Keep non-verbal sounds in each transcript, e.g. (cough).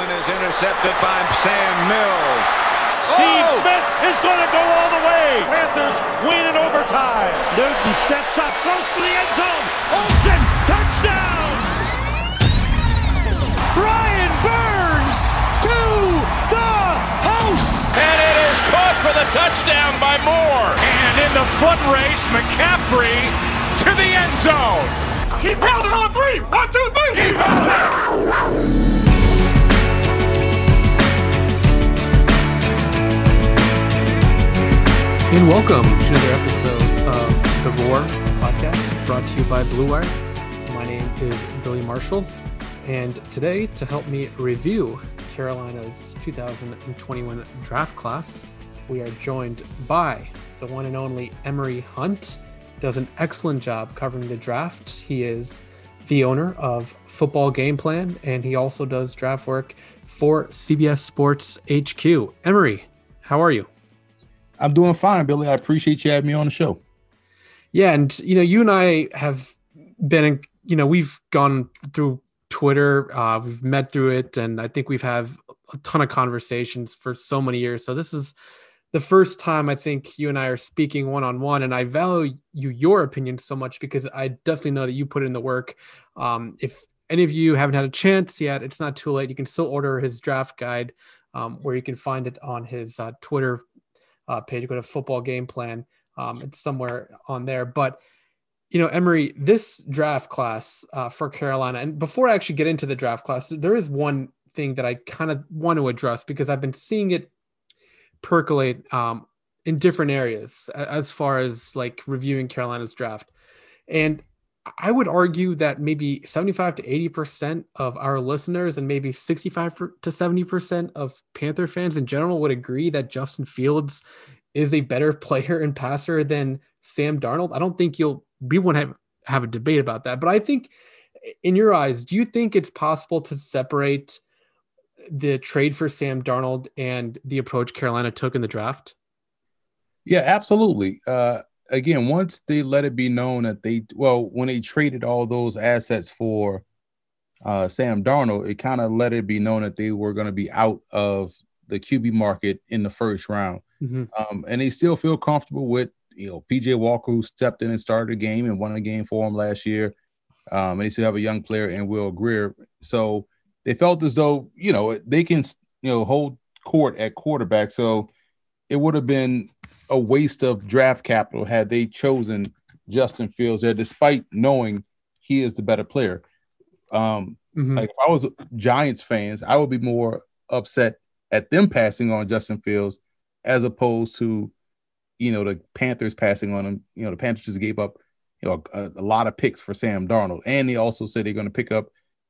Aikman is intercepted by Sam Mills. Steve oh! Smith is going to go all the way. Panthers win in overtime. Newton steps up, goes for the end zone. Olsen, touchdown. Brian Burns to the house. And it is caught for the touchdown by Moore. And in the foot race, McCaffrey to the end zone. Keep pounding on three. One, two, three. Keep pounding. And welcome to another episode of the Roar podcast brought to you by Blue Wire. My name is Billy Marshall, and today, to help me review Carolina's 2021 draft class, we are joined by the one and only Emory Hunt. Does an excellent job covering the draft. He is the owner of Football Gameplan, and he also does draft work for CBS Sports HQ. Emory, how are you? I'm doing fine, Billy. I appreciate you having me on the show. Yeah, and you know, you and I have been, you know, we've gone through Twitter, uh, we've met through it, and I think we've had a ton of conversations for so many years. So this is the first time I think you and I are speaking one on one, and I value you your opinion so much because I definitely know that you put in the work. Um, if any of you haven't had a chance yet, it's not too late. You can still order his draft guide, um, where you can find it on his uh, Twitter uh, page. Go to football game plan. Um, it's somewhere on there. But you know, Emory, this draft class uh, for Carolina, and before I actually get into the draft class, there is one thing that I kind of want to address because I've been seeing it percolate um, in different areas as far as like reviewing Carolina's draft. And I would argue that maybe 75 to 80% of our listeners and maybe 65 to 70% of Panther fans in general would agree that Justin Fields is a better (laughs) player and passer than Sam Darnold. I don't think you'll we won't have have a debate about that, but I think in your eyes, do you think it's possible to separate the trade for Sam Darnold and the approach Carolina took in the draft? Yeah, absolutely. Uh, again, once they let it be known that they well, when they traded all those assets for uh, Sam Darnold, it kind of let it be known that they were going to be out of the QB market in the first round, mm-hmm. um, and they still feel comfortable with you know PJ Walker who stepped in and started a game and won a game for them last year, um, and they still have a young player in Will Grier, so they felt as though you know they can you know hold court at quarterback, so it would have been a waste of draft capital had they chosen Justin Fields there, despite knowing he is the better player. Um, mm-hmm. Like if I was Giants fans, I would be more upset at them passing on Justin Fields as opposed to, you know, the Panthers passing on him. You know, the Panthers just gave up, you know, a, a lot of picks for Sam Darnold, and they also said they're going to pick up,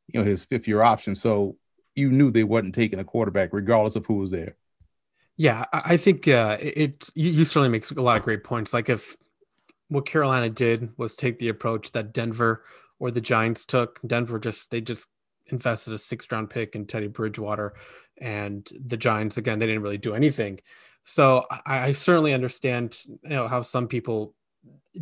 you know, his fifth year option. So you knew they wasn't taking a quarterback, regardless of who was there. Yeah, I think uh, it. You, certainly makes a lot of great points. Like if what Carolina did was take the approach that Denver or the Giants took. Denver just they just invested a sixth round pick in Teddy Bridgewater, and the Giants again they didn't really do anything. So I, I certainly understand you know how some people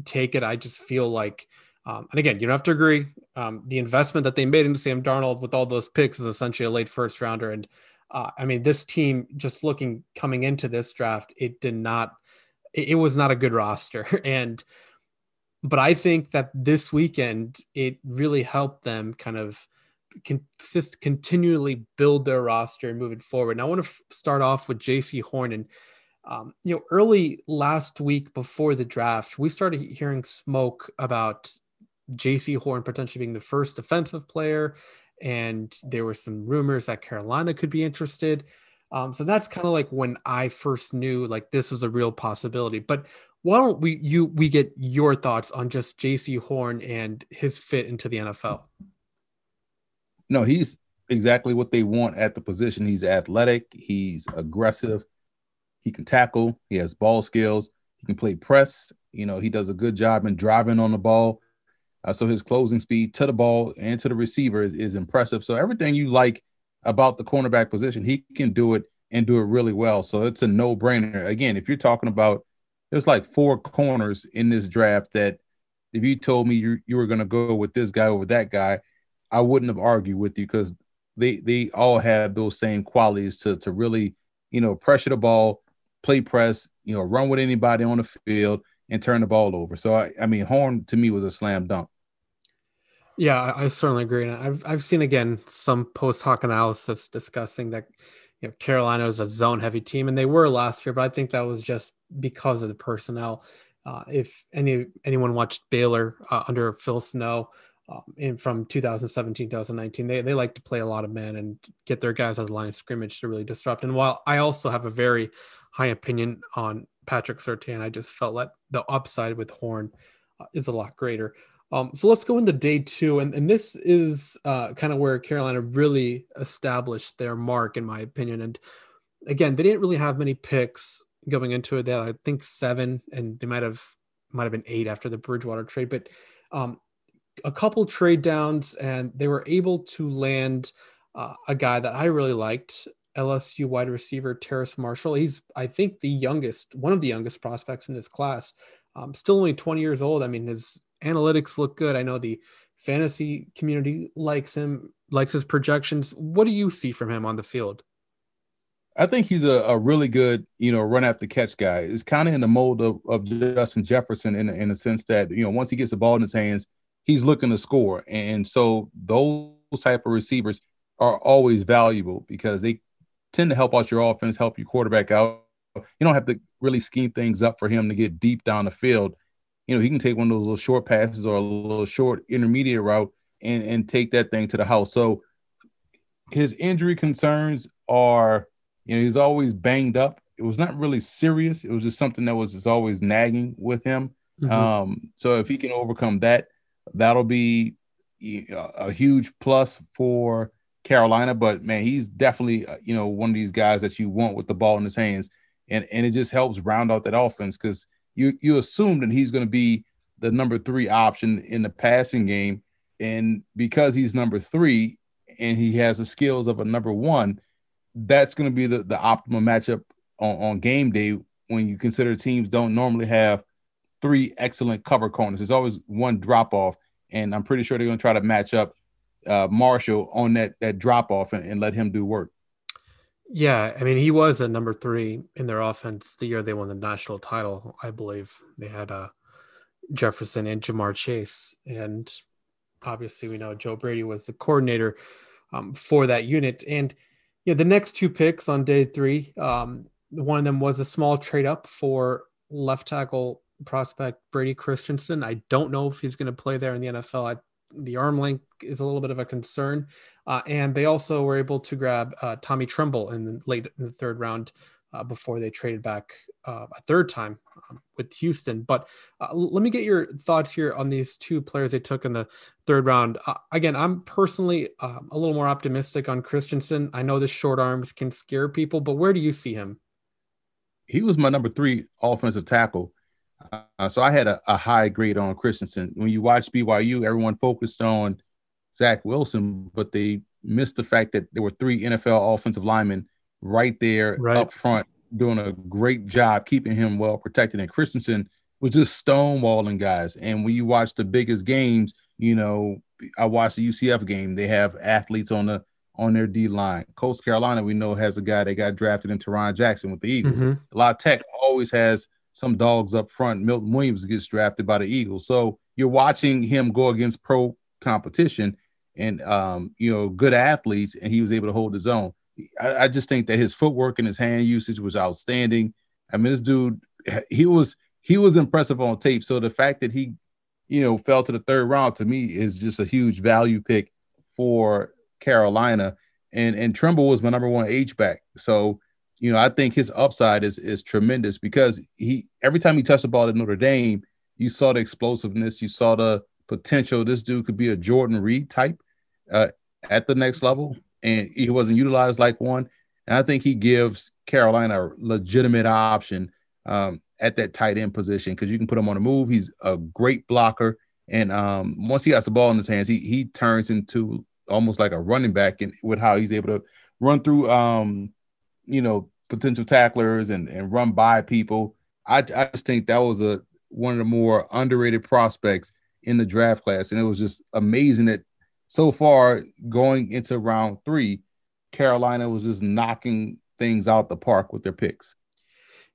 take it. I just feel like, um, and again, you don't have to agree. Um, the investment that they made into Sam Darnold with all those picks is essentially a late first rounder, and uh, I mean this team just looking coming into this draft, it did not, it, it was not a good roster, (laughs) and but I think that this weekend it really helped them kind of consist continually build their roster and moving forward. And I want to f- start off with Jaycee Horn. And um, you know early last week before the draft, we started hearing smoke about Jaycee Horn potentially being the first defensive player, and there were some rumors that Carolina could be interested. Um, so that's kind of like when I first knew like this was a real possibility. But why don't we you we get your thoughts on just Jaycee Horn and his fit into the NFL? No, he's exactly what they want at the position. He's athletic, he's aggressive, he can tackle, he has ball skills, he can play press. You know, he does a good job in driving on the ball. Uh, so his closing speed to the ball and to the receiver is, is impressive. So everything you like about the cornerback position, he can do it and do it really well. So it's a no brainer. Again, if you're talking about there's like four corners in this draft that if you told me you, you were going to go with this guy over that guy, I wouldn't have argued with you because they they all have those same qualities to to really you know pressure the ball, play press, you know, run with anybody on the field and turn the ball over. So I, I mean, Horn to me was a slam dunk. Yeah, I certainly agree. And I've I've seen again some post hoc analysis discussing that you know Carolina is a zone heavy team, and they were last year, but I think that was just because of the personnel. Uh, if any anyone watched Baylor uh, under Phil Snow um, in from 2017 2019, they they like to play a lot of men and get their guys at the line of scrimmage to really disrupt. And while I also have a very high opinion on Patrick Surtain. I just felt that the upside with Horn uh, is a lot greater. Um, so let's go into day two, and, and this is uh, kind of where Carolina really established their mark, in my opinion. And again, they didn't really have many picks going into it. They had, I think seven, and they might have might have been eight after the Bridgewater trade, but um, a couple trade downs, and they were able to land uh, a guy that I really liked, LSU wide receiver Terrace Marshall. He's I think the youngest, one of the youngest prospects in this class. Um, still only 20 years old. I mean, his analytics look good. I know the fantasy community likes him, likes his projections. What do you see from him on the field? I think he's a, a really good, you know, run after catch guy. It's kind of in the mold of, of Justin Jefferson in, in the sense that, you know, once he gets the ball in his hands, he's looking to score. And so those type of receivers are always valuable because they tend to help out your offense, help your quarterback out. You don't have to really scheme things up for him to get deep down the field you know, he can take one of those little short passes or a little short intermediate route and, and take that thing to the house. So his injury concerns are, you know, he's always banged up. It was not really serious. It was just something that was just always nagging with him. Mm-hmm. Um, so if he can overcome that, that'll be a huge plus for Carolina. But man, he's definitely uh, you know one of these guys that you want with the ball in his hands, and and it just helps round out that offense because you you assume that he's going to be the number three option in the passing game, and because he's number three and he has the skills of a number one, that's going to be the, the optimal matchup on, on game day when you consider teams don't normally have three excellent cover corners. There's always one drop off, and I'm pretty sure they're going to try to match up uh, Marshall on that that drop off and, and, let him do work. Yeah, I mean, he was a number three in their offense the year they won the national title. I believe they had uh, Jefferson and Ja'Marr Chase, and obviously we know Joe Brady was the coordinator um, for that unit. And know, the next two picks on day three, um, one of them was a small trade up for left tackle prospect Brady Christensen. I don't know if he's going to play there in the NFL. I the arm length is a little bit of a concern. Uh, and they also were able to grab uh, Tommy Tremble in the late in the third round uh, before they traded back uh, a third time um, with Houston. But uh, let me get your thoughts here on these two players they took in the third round. Uh, again, I'm personally um, a little more optimistic on Christensen. I know the short arms can scare people, but where do you see him? He was my number three offensive tackle. Uh, so I had a, a, high grade on Christensen. When you watch BYU, everyone focused on Zach Wilson, but they missed the fact that there were three NFL offensive linemen right there right. up front doing a great job keeping him well protected. And Christensen was just stonewalling guys. And when you watch the biggest games, you know, I watched the UCF game. They have athletes on the on their D line. Coast Carolina, we know, has a guy that got drafted in Tarron Jackson with the Eagles. Mm-hmm. La Tech always has some dogs up front. Milton Williams gets drafted by the Eagles. So you're watching him go against pro competition and um, you know, good athletes, and he was able to hold his own. I, I, just think that his footwork and his hand usage was outstanding. I mean, this dude, he was he was impressive on tape. So the fact that he, you know, fell to the third round to me is just a huge value pick for Carolina. And and Tremble was my number one H back. So you know, I think his upside is is tremendous because he every time he touched the ball at Notre Dame, you saw the explosiveness, you saw the potential. This dude could be a Jordan Reed type uh, at the next level and he wasn't utilized like one. And I think he gives Carolina a legitimate option um, at that tight end position because you can put him on a move. He's a great blocker, and um, once he has the ball in his hands, he he turns into almost like a running back, and with how he's able to run through, um, you know, potential tacklers and and run by people. I I just think that was a one of the more underrated prospects in the draft class, and it was just amazing that so far going into round three, Carolina was just knocking things out the park with their picks.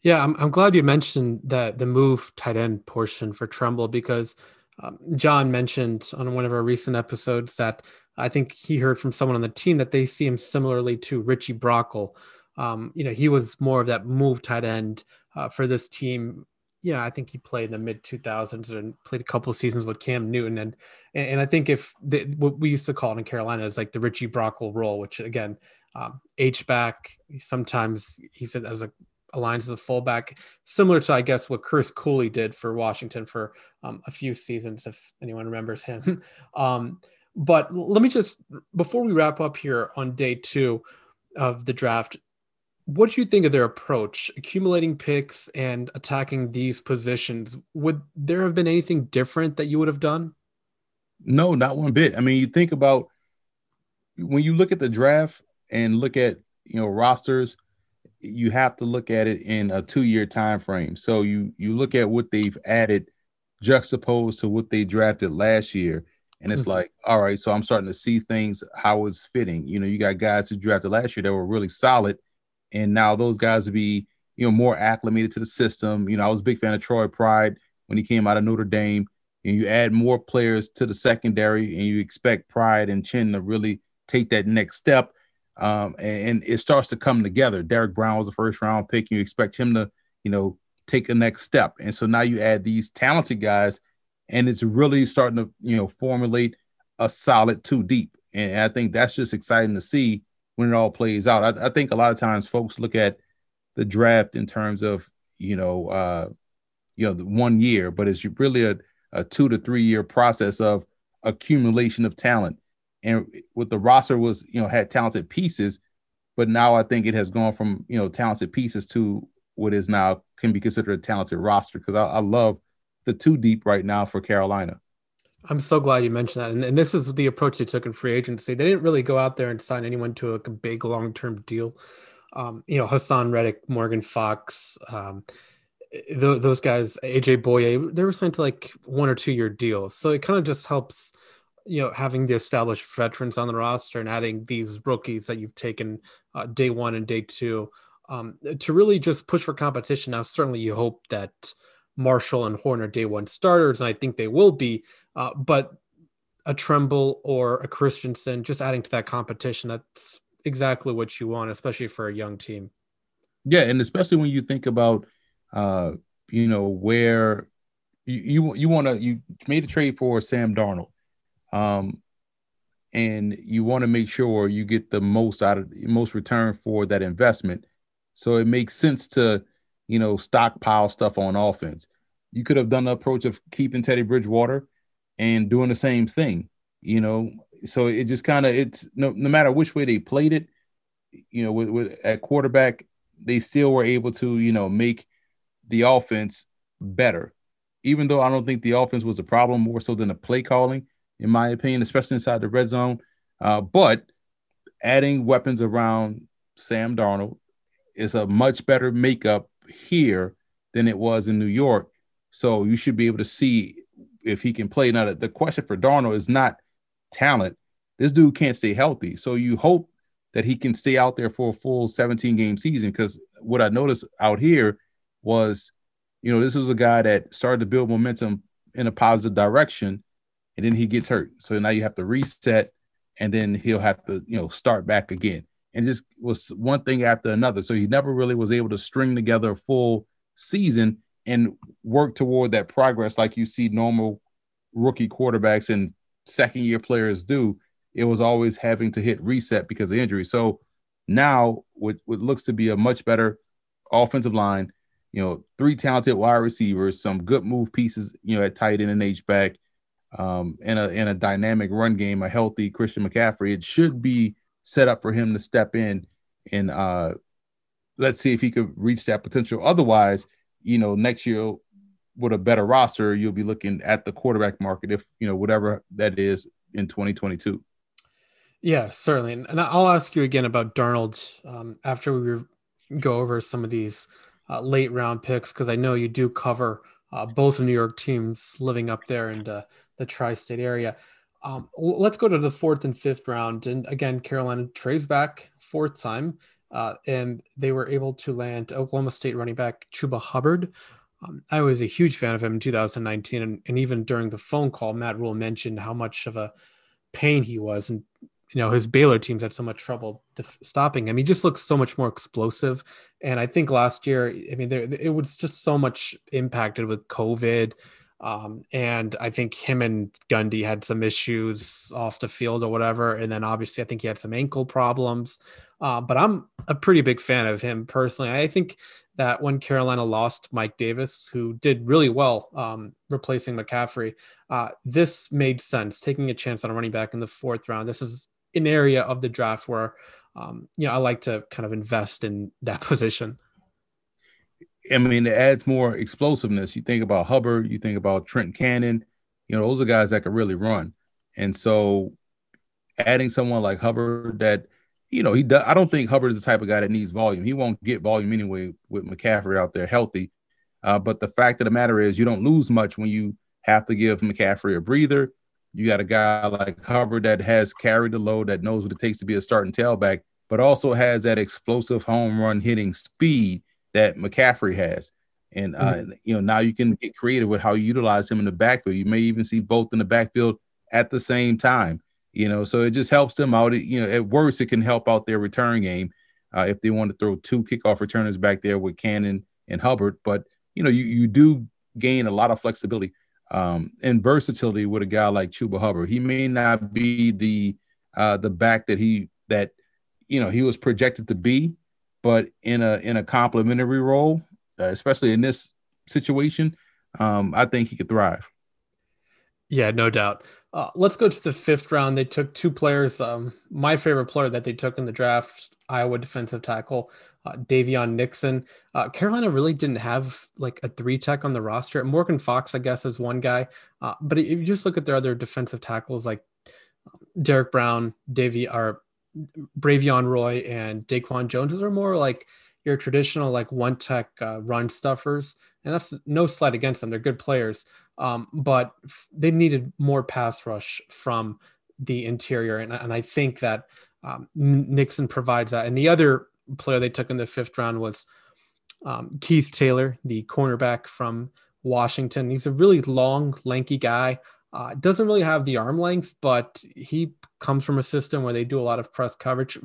Yeah, I'm, I'm glad you mentioned that the move tight end portion for Tremble because um, John mentioned on one of our recent episodes that I think he heard from someone on the team that they see him similarly to Richie Brockel. Um, you know, he was more of that move tight end uh, for this team know, I think he played in the mid 2000s and played a couple of seasons with Cam Newton. And and I think if the, what we used to call it in Carolina is like the Richie Brockel role, which again, um, H back, sometimes he said as a aligns as a fullback, similar to I guess what Chris Cooley did for Washington for um, a few seasons, if anyone remembers him. (laughs) um, but let me just before we wrap up here on day two of the draft, what do you think of their approach, accumulating picks and attacking these positions? Would there have been anything different that you would have done? No, not one bit. I mean, you think about when you look at the draft and look at you know rosters, you have to look at it in a two-year time frame. So you you look at what they've added juxtaposed to what they drafted last year. And it's mm-hmm. like, all right, so I'm starting to see things how it's fitting. You know, you got guys who drafted last year that were really solid and now those guys will be you know more acclimated to the system. You know, I was a big fan of Troy Pride when he came out of Notre Dame, and you add more players to the secondary, and you expect Pride and Chinn to really take that next step. Um, and, and, it starts to come together. Derrick Brown was a first round pick. and You expect him to, you know, take the next step. And so now you add these talented guys, and it's really starting to, you know, formulate a solid two deep. And I think that's just exciting to see when it all plays out. I, I, think a lot of times folks look at the draft in terms of you know uh, you know the one year, but it's really a, a two to three year process of accumulation of talent. And with the roster was you know had talented pieces, but now I think it has gone from you know talented pieces to what is now can be considered a talented roster because I, I love the two deep right now for Carolina. I'm so glad you mentioned that. And, and, this is the approach they took in free agency. They didn't really go out there and sign anyone to a, a big long term deal. Um, you know, Haason Reddick, Morgan Fox, um, th- those guys, AJ Bouye, they were signed to like one or two year deals. So it kind of just helps, you know, having the established veterans on the roster and adding these rookies that you've taken uh, day one and day two um, to really just push for competition. Now, certainly you hope that Marshall and Horn are day one starters, and I think they will be. Uh, but a Tremble or a Christensen, just adding to that competition, that's exactly what you want, especially for a young team. Yeah, and especially when you think about, uh, you know, where you you, you want to you made a trade for Sam Darnold, um, and you want to make sure you get the most out of most return for that investment. So it makes sense to, you know, stockpile stuff on offense. You could have done the approach of keeping Teddy Bridgewater and doing the same thing, you know. So it just kind of it's no no matter which way they played it, you know, with, with at quarterback, they still were able to, you know, make the offense better. Even though I don't think the offense was a problem more so than the play calling, in my opinion, especially inside the red zone. Uh, but adding weapons around Sam Darnold is a much better makeup here than it was in New York. So you should be able to see if he can play. Now, the question for Darnold is not talent. This dude can't stay healthy. So you hope that he can stay out there for a full 17 game season. Because what I noticed out here was, you know, this was a guy that started to build momentum in a positive direction, and then he gets hurt. So now you have to reset, and then he'll have to, you know, start back again and just was one thing after another. So he never really was able to string together a full season and work toward that progress like you see normal rookie quarterbacks and second year players do. It was always having to hit reset because of injury. So now, what, what looks to be a much better offensive line, you know, three talented wide receivers, some good move pieces, you know, at tight end and H back, um, and a a dynamic run game, a healthy Christian McCaffrey. It should be set up for him to step in and uh, let's see if he could reach that potential. Otherwise, you know, next year with a better roster, you'll be looking at the quarterback market if you know whatever that is in 2022. Yeah, certainly. And I'll ask you again about Darnold um, after we go over some of these uh, late round picks because I know you do cover uh, both New York teams living up there in the, the tri-state area. Um, let's go to the fourth and fifth round. And again, Carolina trades back fourth time, uh, and they were able to land Oklahoma State running back Chuba Hubbard. Um, I was a huge fan of him in 2019, and, and even during the phone call, Matt Rhule mentioned how much of a pain he was, and you know his Baylor teams had so much trouble def- stopping him. He just looks so much more explosive, and I think last year, I mean, there it was just so much impacted with COVID. Um, and I think him and Gundy had some issues off the field or whatever. And then obviously, I think he had some ankle problems. Uh, but I'm a pretty big fan of him personally. I think that when Carolina lost Mike Davis, who did really well um, replacing McCaffrey, uh, this made sense. Taking a chance on a running back in the fourth round. This is an area of the draft where, um, you know, I like to kind of invest in that (laughs) position. I mean, it adds more explosiveness. You think about Hubbard, you think about Trent Cannon, you know, those are guys that can really run. And so adding someone like Hubbard that, you know, he does, I don't think Hubbard is the type of guy that needs volume. He won't get volume anyway with McCaffrey out there healthy. Uh, but the fact of the matter is, you don't lose much when you have to give McCaffrey a breather. You got a guy like Hubbard that has carried the load, that knows what it takes to be a starting tailback, but also has that explosive home run hitting speed that McCaffrey has. And uh, mm-hmm. you know, now you can get creative with how you utilize him in the backfield. You may even see both in the backfield at the same time. You know, so it just helps them out. You know, at worst, it can help out their return game uh, if they want to throw two kickoff returners back there with Cannon and Hubbard. But you know, you you do gain a lot of flexibility um, and versatility with a guy like Chuba Hubbard. He may not be the uh, the back that he that you know he was projected to be, but in a in a complementary role, uh, especially in this situation, um, I think he could thrive. Yeah, no doubt. Uh, let's go to the fifth round. They took two players. Um, my favorite player that they took in the draft, Iowa defensive tackle, uh, Daviyon Nixon. Uh, Carolina really didn't have like a three tech on the roster. Morgan Fox, I guess, is one guy. Uh, but if you just look at their other defensive tackles like Derrick Brown, Davy, or Bravvion Roy and Daquan Jones. Are more like your traditional like one tech uh, run stuffers, and that's no slight against them. They're good players, um, but f- they needed more pass rush from the interior, and, and I think that um, Nixon provides that. And the other player they took in the fifth round was um, Keith Taylor, the cornerback from Washington. He's a really long, lanky guy. Uh, doesn't really have the arm length, but he comes from a system where they do a lot of press coverage.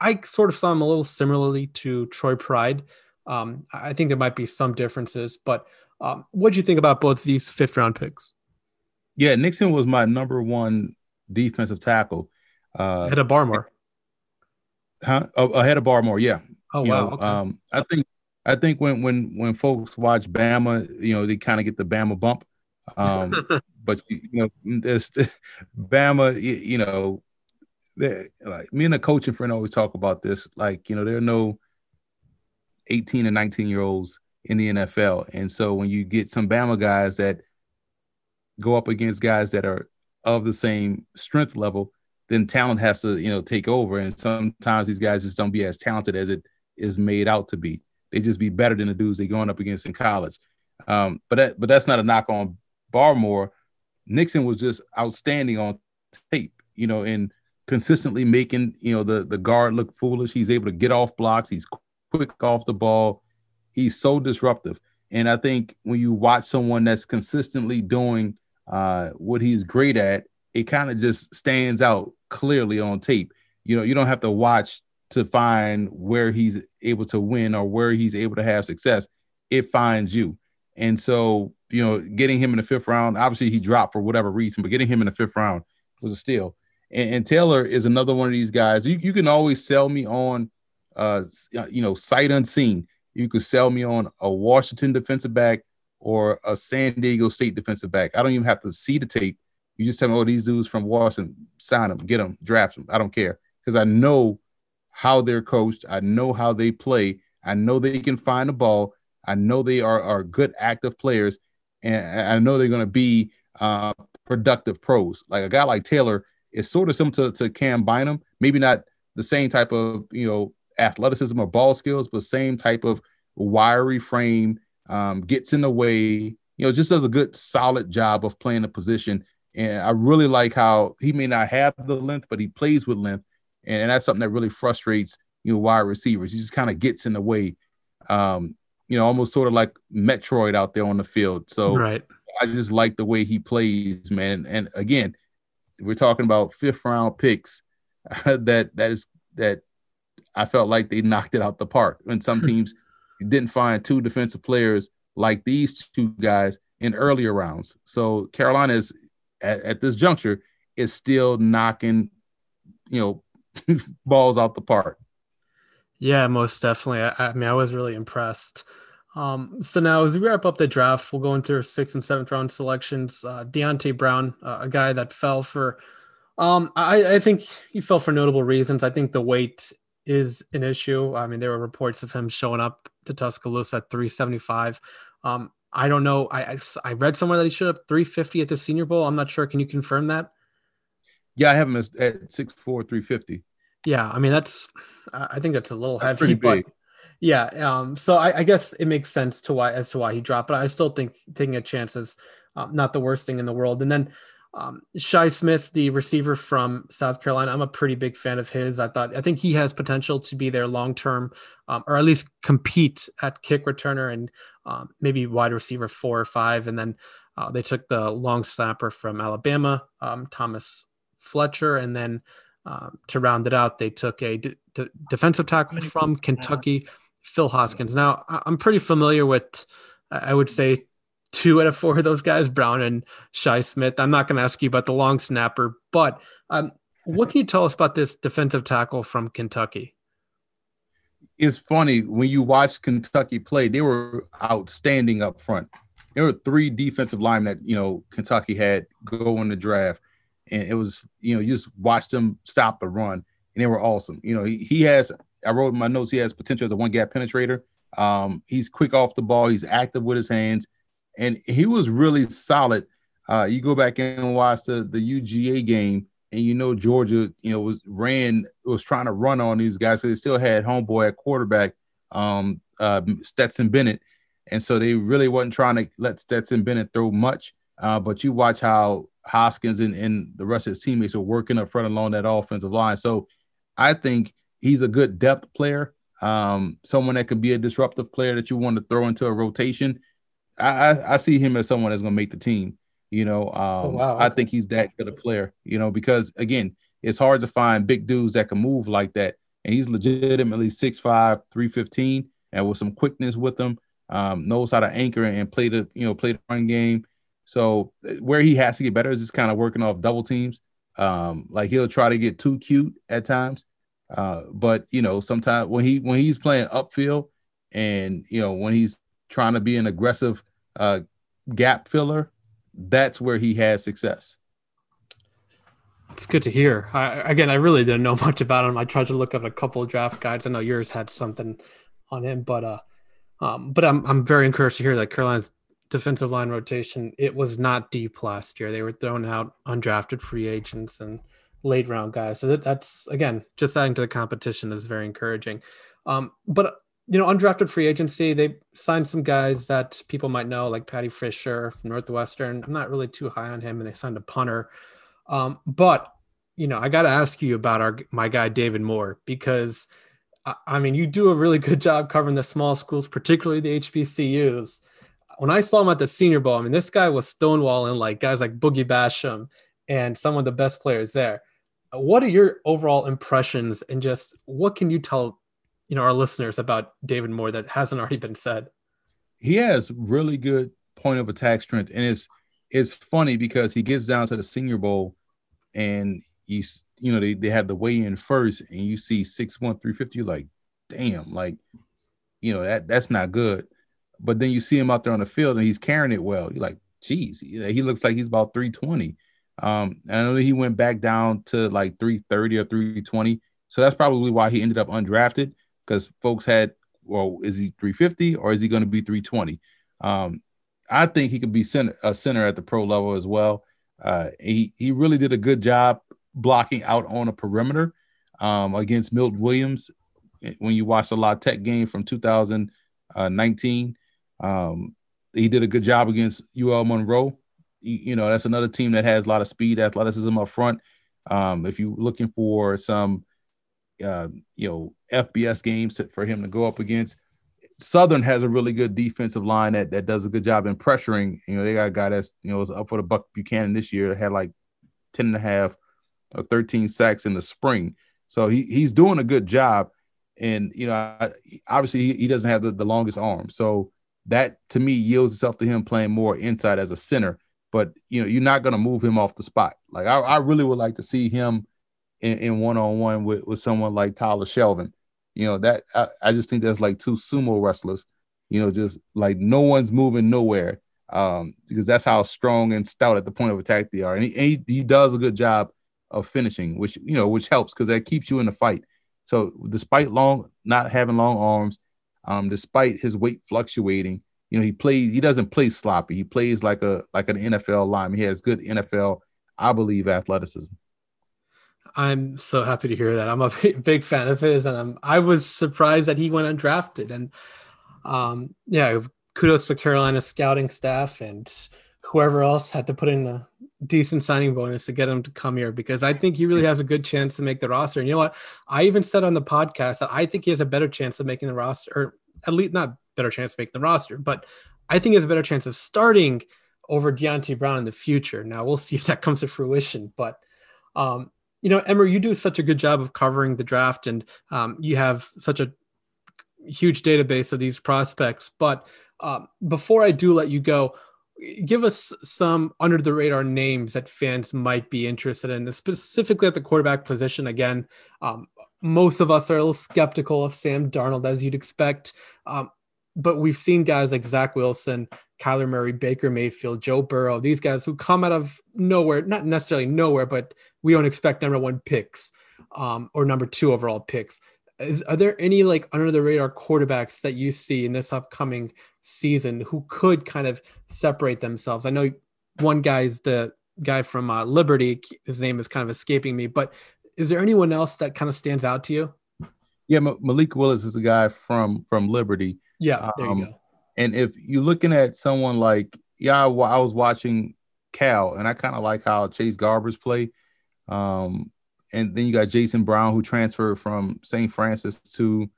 I sort of saw him a little similarly to Troy Pride. Um, I think there might be some differences, but um, what do you think about both these fifth round picks? Yeah, Nixon was my number one defensive tackle. Uh, ahead of Barmore. Huh? Oh, ahead of Barmore, yeah. Oh you wow. know, okay. um, I think I think when when when folks watch Bama, you know, they kind of get the Bama bump. Um, (laughs) but you know, there's (laughs) Bama, you, know, like me and a coaching friend always talk about this. Like, you know, there are no 18 and 19 year olds in the NFL. And so when you get some Bama guys that go up against guys that are of the same strength level, then talent has to, you know, take over. And sometimes these guys just don't be as talented as it is made out to be. They just be better than the dudes they're going up against in college. Um, but that, but that's not a knock on Barmore. Nixon was just outstanding on tape, you know, and consistently making, you know, the the guard look foolish. He's able to get off blocks. He's quick off the ball. He's so disruptive. And I think when you watch someone that's consistently doing uh, what he's great at, it kind of just stands out clearly on tape. You know, you don't have to watch to find where he's able to win or where he's able to have success. It finds you. And so, you know, getting him in the fifth round, obviously he dropped for whatever reason, but getting him in the fifth round was a steal. And, and Taylor is another one of these guys. You, you can always sell me on, uh, you know, sight unseen. You could sell me on a Washington defensive back or a San Diego State defensive back. I don't even have to see the tape. You just tell me, oh, these dudes from Washington, sign them, get them, draft them. I don't care because I know how they're coached. I know how they play. I know they can find the ball. I know they are, are good active players, and I know they're going to be uh, productive pros. Like a guy like Taylor is sort of similar to, to Cam Bynum, maybe not the same type of you know athleticism or ball skills, but same type of wiry frame, um, gets in the way, you know, just does a good solid job of playing the position. And I really like how he may not have the length, but he plays with length, and that's something that really frustrates you know wide receivers. He just kind of gets in the way. Um, you know, almost sort of like Metroid out there on the field. So right. I just like the way he plays, man. And again, we're talking about fifth round picks (laughs) that that is that I felt like they knocked it out the park. And some (laughs) teams didn't find two defensive players like these two guys in earlier rounds. So Carolina is at, at this juncture is still knocking, you know, (laughs) balls out the park. Yeah, most definitely. I, I mean, I was really impressed. Um, so now as we wrap up the draft, we'll go into our sixth and seventh round selections. Uh, Deonte Brown, uh, a guy that fell for, um, I, I think he fell for notable reasons. I think the weight is an issue. I mean, there were reports of him showing up to Tuscaloosa at 375. Um, I don't know. I, I, I read somewhere that he showed up 350 at the Senior Bowl. I'm not sure. Can you confirm that? Yeah, I have him at 6'4", 350. Yeah, I mean that's I think that's a little that's heavy, but yeah. Um, so I, I, guess it makes sense to why as to why he dropped, but I still think taking a chance is um, not the worst thing in the world. And then um, Shi Smith, the receiver from South Carolina, I'm a pretty big fan of his. I thought I think he has potential to be their long term, um, or at least compete at kick returner and um, maybe wide receiver four or five. And then uh, they took the long snapper from Alabama, um, Thomas Fletcher, and then um, to round it out, they took a d- d- defensive tackle from Kentucky, Phil Hoskins. Now, I'm pretty familiar with, I would say, two out of four of those guys, Brown and Shi Smith. I'm not going to ask you about the long snapper, but um, what can you tell us about this defensive tackle from Kentucky? It's funny when you watch Kentucky play; they were outstanding up front. There were three defensive linemen that you know Kentucky had go in the draft and it was you know you just watched them stop the run and they were awesome. You know he, he has i wrote in my notes he has potential as a one gap penetrator. Um, he's quick off the ball he's active with his hands and he was really solid. Uh, you go back and watch the the uga game and you know georgia you know was ran was trying to run on these guys so they still had homeboy at quarterback um, uh, stetson bennett and so they really wasn't trying to let stetson bennett throw much. Uh, but you watch how Hoskins and, and the rest of his teammates are working up front along that offensive line. So I think he's a good depth player, um, someone that could be a disruptive player that you want to throw into a rotation. I, I, I see him as someone that's going to make the team. You know, um, oh, wow. I think he's that good a player. You know, because again, it's hard to find big dudes that can move like that, and he's legitimately 6'5", 315, and with some quickness with him, um, knows how to anchor and play the you know play the run game. So uh, where he has to get better is just kind of working off double teams. Um, like he'll try to get too cute at times. Uh, but you know, sometimes when he when he's playing upfield, and you know when he's trying to be an aggressive uh, gap filler, that's where he has success. It's good to hear. I, again, I really didn't know (laughs) much about him. I tried to look up a couple draft guides. I know yours had something on him, but uh, um, but I'm I'm very encouraged to hear that Carolina's defensive line rotation it was not deep last year. They were throwing out undrafted free agents and late round guys. So that, that's again just adding to the competition is very encouraging. Um, but you know, undrafted free agency, they signed some guys that people might know, like Paddy Fisher from Northwestern. I'm not really too high on him, and they signed a punter. Um, but you know, I got to ask you about our my guy David Moore because I, I mean, you do a really good job covering the small schools, particularly the HBCUs. When I saw him at the Senior Bowl, I mean, this guy was stonewalling like guys like Boogie Basham and some of the best players there. What are your overall impressions, and just what can you tell you know our listeners about David Moore that hasn't already been said? He has really good point of attack strength, and it's it's funny because he gets down to the Senior Bowl, and you you know they, they have the weigh in first, and you see six one three fifty. You're like, damn, like you know that that's not good. But then you see him out there on the field, and he's carrying it well. You're like, geez, he looks like he's about three twenty. Um, I know he went back down to like 330 or 320. So that's probably why he ended up undrafted because folks had, well, is he 350 or is he going to be 320? Um, I think he could be center, a center at the pro level as well. Uh, he he really did a good job blocking out on a perimeter um, against Milt Williams when you watch the La Tech game from 2019. Um, he did a good job against UL Monroe. You, know, that's another team that has a lot of speed, athleticism up front. Um, if you're looking for some uh, you know FBS games to, for him to go up against. Southern has a really good defensive line that, that does a good job in pressuring. You know, they got a guy that's, you know, was up for the Buck Buchanan this year, had like 10 and a half or 13 sacks in the spring. So he, he's doing a good job. And, you know, obviously he, he doesn't have the, the longest arm. So that to me yields itself to him playing more inside as a center. But, you know, you're not going to move him off the spot. Like I, I really would like to see him in one on one with with someone like Tyler Shelvin. You know that I, I just think that's like two sumo wrestlers. You know, just like no one's moving nowhere um, because that's how strong and stout at the point of attack they are, and he, and he, he does a good job of finishing, which you know which helps because that keeps you in the fight. So despite long not having long arms, um, despite his weight fluctuating, you know he plays. He doesn't play sloppy. He plays like a like an NFL lineman. He has good NFL, I believe, athleticism. I'm so happy to hear that. I'm a (laughs) big fan of his, and I'm I was surprised that he went undrafted. And um, yeah, kudos to Carolina's scouting staff and whoever else had to put in a decent signing bonus to get him to come here because I think he really has a good chance to make the roster. And you know what? I even said on the podcast that I think he has a better chance of making the roster, or at least not better chance of making the roster, but I think he has a better chance of starting over Deonte Brown in the future. Now we'll see if that comes to fruition, but um, you know, Emmer, you do such a good job of covering the draft, and um, you have such a huge database of these prospects. But uh, before I do let you go, give us some under the radar names that fans might be interested in, specifically at the quarterback position. Again, um, most of us are a little skeptical of Sam Darnold, as you'd expect. Um, but we've seen guys like Zach Wilson, Kyler Murray, Baker Mayfield, Joe Burrow, these guys who come out of nowhere, not necessarily nowhere, but we don't expect number one picks um, or number two overall picks. Is, are there any like under the radar quarterbacks that you see in this upcoming season who could kind of separate themselves? I know one guy is the guy from uh, Liberty. His name is kind of escaping me, but is there anyone else that kind of stands out to you? Yeah, Malik Willis is a guy from from Liberty. Yeah, there um, you go. And if you're looking at someone like, yeah, I, I was watching Cal, and I kind of like how Chase Garbers play. Um, and then you got Jason Brown, who transferred from St. Francis to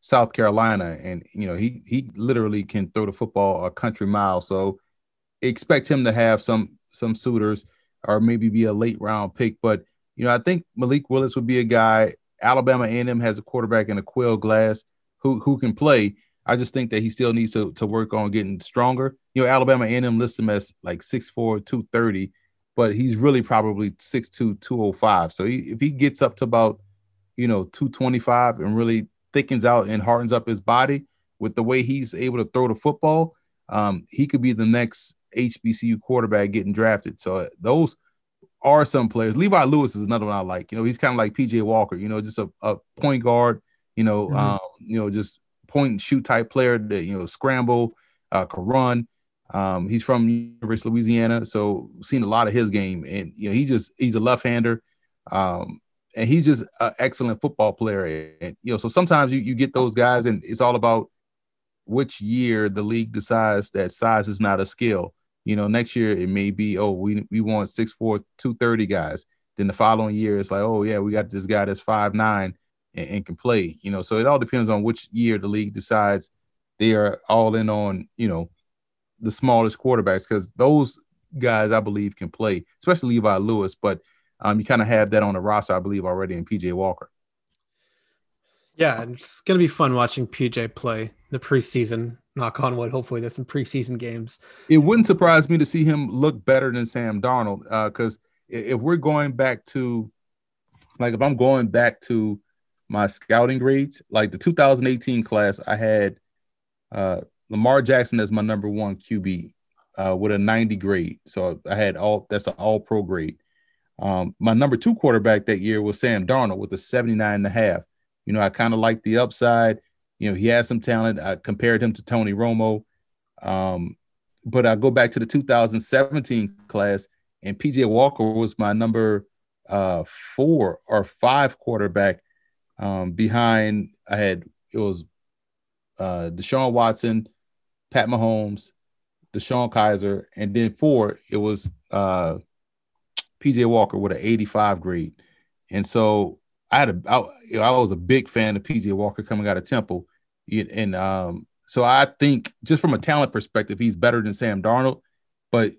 South Carolina, and you know he he literally can throw the football a country mile. So expect him to have some some suitors, or maybe be a late round pick. But you know I think Malik Willis would be a guy. Alabama A&M has a quarterback in Aqeel Glass who who can play. I just think that he still needs to, to work on getting stronger. You know, Alabama A&M lists him as like 6'4", 230, but he's really probably 6'2", 205. So he, if he gets up to about you know, 225 and really thickens out and hardens up his body with the way he's able to throw the football, um, he could be the next HBCU quarterback getting drafted. So uh, those are some players. Levi Lewis is another one I like. You know, he's kind of like PJ Walker. You know, just a, a point guard. You know, mm-hmm. um, you know, just point and shoot type player that you know scramble, uh, can run. Um, he's from University of Louisiana, so seen a lot of his game, and you know, he just he's a left hander. Um, and he's just an excellent football player. And you know, so sometimes you, you get those guys, and it's all about which year the league decides that size is not a skill. You know, next year it may be, oh, we we want 6'4, 230 guys. Then the following year it's like, oh yeah, we got this guy that's five nine and, and can play. You know, so it all depends on which year the league decides they are all in on, you know, the smallest quarterbacks, because those guys I believe can play, especially Levi Lewis, but um, you kind of have that on the roster, I believe, already in PJ Walker. Yeah, it's gonna be fun watching PJ play the preseason. Knock on wood. Hopefully, there's some preseason games. It wouldn't surprise me to see him look better than Sam Darnold, because uh, if we're going back to, like, if I'm going back to my scouting grades, like the 2018 class, I had uh, Lamar Jackson as my number one QB uh, with a 90 grade. So I had all that's the All Pro grade. Um, my number two quarterback that year was Sam Darnold with a 79 and a half. You know, I kind of liked the upside. You know, he has some talent. I compared him to Tony Romo. Um, but I go back to the 2017 class, and PJ Walker was my number uh, four or five quarterback um, behind. I had it was uh, Deshaun Watson, Pat Mahomes, DeShone Kizer, and then four it was uh, PJ Walker with an 85 grade. And so I had a I, I was a big fan of PJ Walker coming out of Temple. And um, so I think just from a talent perspective, he's better than Sam Darnold, but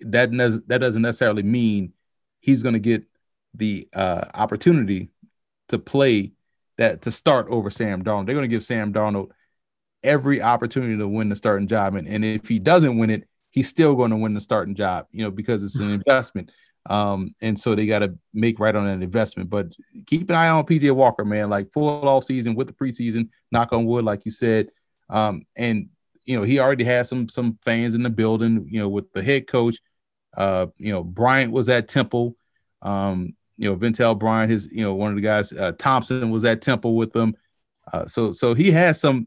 that ne- that doesn't necessarily mean he's going to get the uh, opportunity to play that to start over Sam Darnold. They're going to give Sam Darnold every opportunity to win the starting job, and, and if he doesn't win it, he's still going to win the starting job, you know, because it's an (laughs) investment. Um, and so they got to make right on that investment. But keep an eye on PJ Walker, man. Like full off season with the preseason, knock on wood, like you said. Um, and you know he already has some some fans in the building. You know, with the head coach. Uh, you know, Bryant was at Temple. Um, you know, Ventell Bryant, his you know one of the guys. Uh, Thompson was at Temple with them. Uh, so so he has some,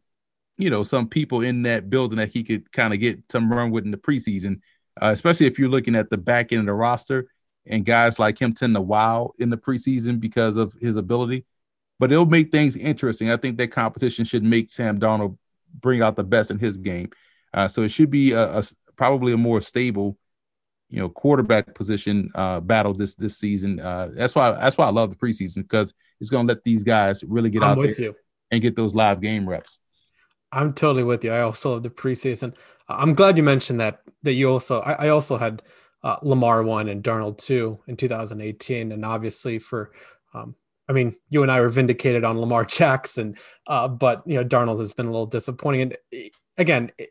you know, some people in that building that he could kind of get some run with in the preseason. Uh, especially if you're looking at the back end of the roster and guys like him tend to wow in the preseason because of his ability. But it'll make things interesting. I think that competition should make Sam Darnold bring out the best in his game. Uh, so it should be a, a, probably a more stable, you know, quarterback position uh, battle this this season. Uh, that's why that's why I love the preseason because it's going to let these guys really get I'm out there you. and get those live game reps. I'm totally with you. I also love the preseason. I'm glad you mentioned that. That you also I, I also had uh, Lamar one and Darnold two in 2018, and obviously for, um, I mean, you and I were vindicated on Lamar (laughs) Jackson, uh, but you know Darnold has been a little disappointing. And eh, again, eh,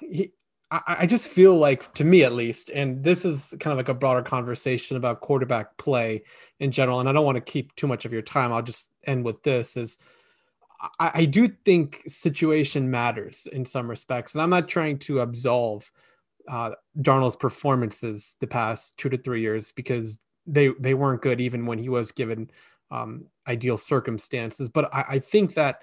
he, I, I just feel like, to me at least, and this is kind of like a broader conversation about quarterback play in general. And I don't want to keep too much of your time. I'll just end with this: is I, I do think situation matters in some respects, and I'm not trying to absolve uh, Darnold's performances the past two to three years because they they weren't good even when he was given um, ideal circumstances. But I, I think that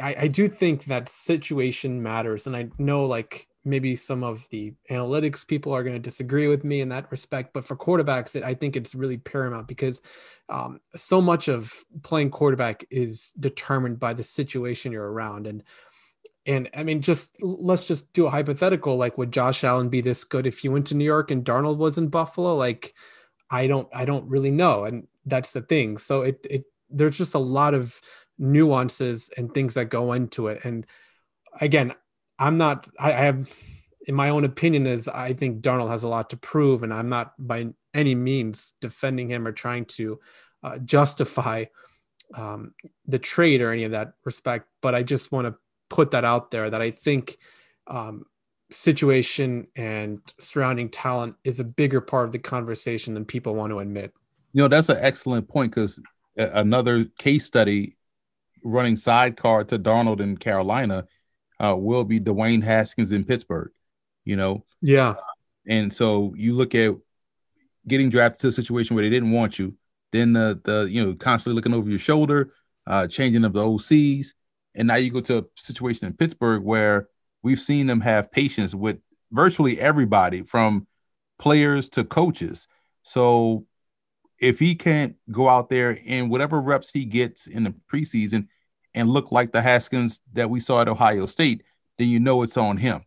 I, I, do think that situation matters, and I know like maybe some of the analytics people are going to disagree with me in that respect. But for quarterbacks, it, I think it's really paramount because um, so much of playing quarterback is determined by the situation you're around and and I mean, just let's just do a hypothetical. Like, would Josh Allen be this good if he went to New York and Darnold was in Buffalo? Like, I don't, I don't really know, and that's the thing. So it, it, there's just a lot of nuances and things that go into it. And again, I'm not, I, I have, in my own opinion, is I think Darnold has a lot to prove, and I'm not by any means defending him or trying to uh, justify um, the trade or any of that respect. But I just want to put that out there that I think um, situation and surrounding talent is a bigger part of the conversation than people want to admit. You know, that's an excellent point because another case study running sidecar to Darnold in Carolina uh, will be Dwayne Haskins in Pittsburgh. You know, yeah. And so you look at getting drafted to a situation where they didn't want you, then the the you know constantly looking over your shoulder, uh, changing of the OCs, and now you go to a situation in Pittsburgh where we've seen them have patience with virtually everybody from players to coaches. So if he can't go out there in whatever reps he gets in the preseason and look like the Haskins that we saw at Ohio State, then you know it's on him.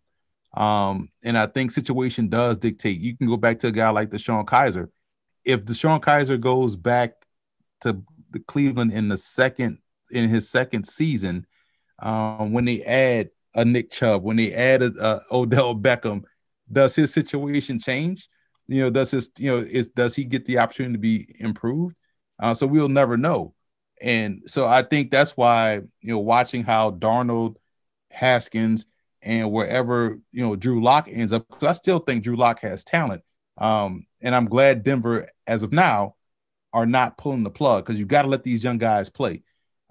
Um, and I think situation does dictate. You can go back to a guy like DeShone Kizer. If DeShone Kizer goes back to the Cleveland in the second in his second season, um, when they add a Nick Chubb, when they add a, a Odell Beckham, does his situation change? You know, does his you know is does he get the opportunity to be improved? Uh, so we'll never know. And so I think that's why you know watching how Darnold, Haskins, and wherever you know Drew Lock ends up, because I still think Drew Lock has talent. Um, and I'm glad Denver, as of now, are not pulling the plug because you've got to let these young guys play.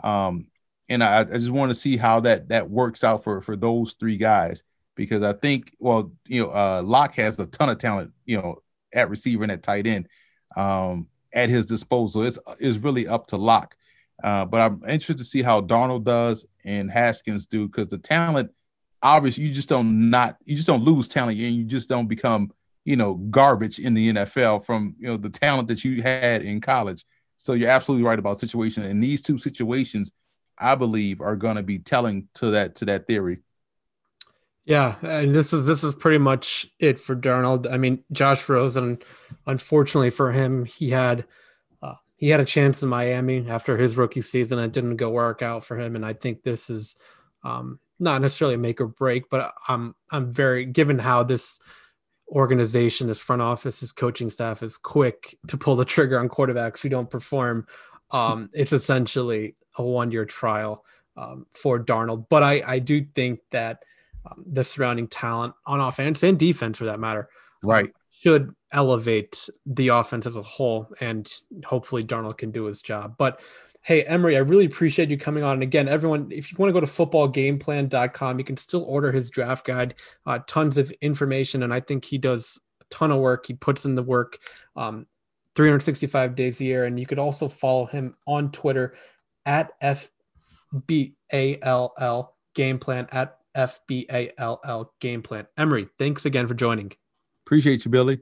Um, and I, I just want to see how that that works out for for those three guys because I think well you know uh, Lock has a ton of talent you know at receiver and at tight end um, at his disposal. It's is really up to Lock. Uh, but I'm interested to see how Darnold does and Haskins do because the talent, obviously, you just don't not you just don't lose talent and you just don't become you know garbage in the NFL from you know the talent that you had in college. So you're absolutely right about situation. and these two situations, I believe are going to be telling to that to that theory. Yeah, and this is this is pretty much it for Darnold. I mean, Josh Rosen, unfortunately for him, he had he had a chance in Miami after his rookie season. It didn't go work out for him, and I think this is um, not necessarily a make or break, but I'm I'm very given how this organization, this front office, this coaching staff is quick to pull the trigger on quarterbacks who don't perform. Um, (laughs) it's essentially a one year trial um, for Darnold. But I, I do think that um, the surrounding talent on offense and defense, for that matter, um, right, should elevate the offense as a whole. And hopefully Darnold can do his job. But hey, Emory, I really appreciate you coming on. And again, everyone, if you want to go to footballgameplan.com, you can still order his draft guide, uh, tons of information. And I think he does a ton of work. He puts in the work. Um, 365 days a year. And you could also follow him on Twitter at FBALL game plan at FBALL game plan. Emory, thanks again for joining. Appreciate you, Billy.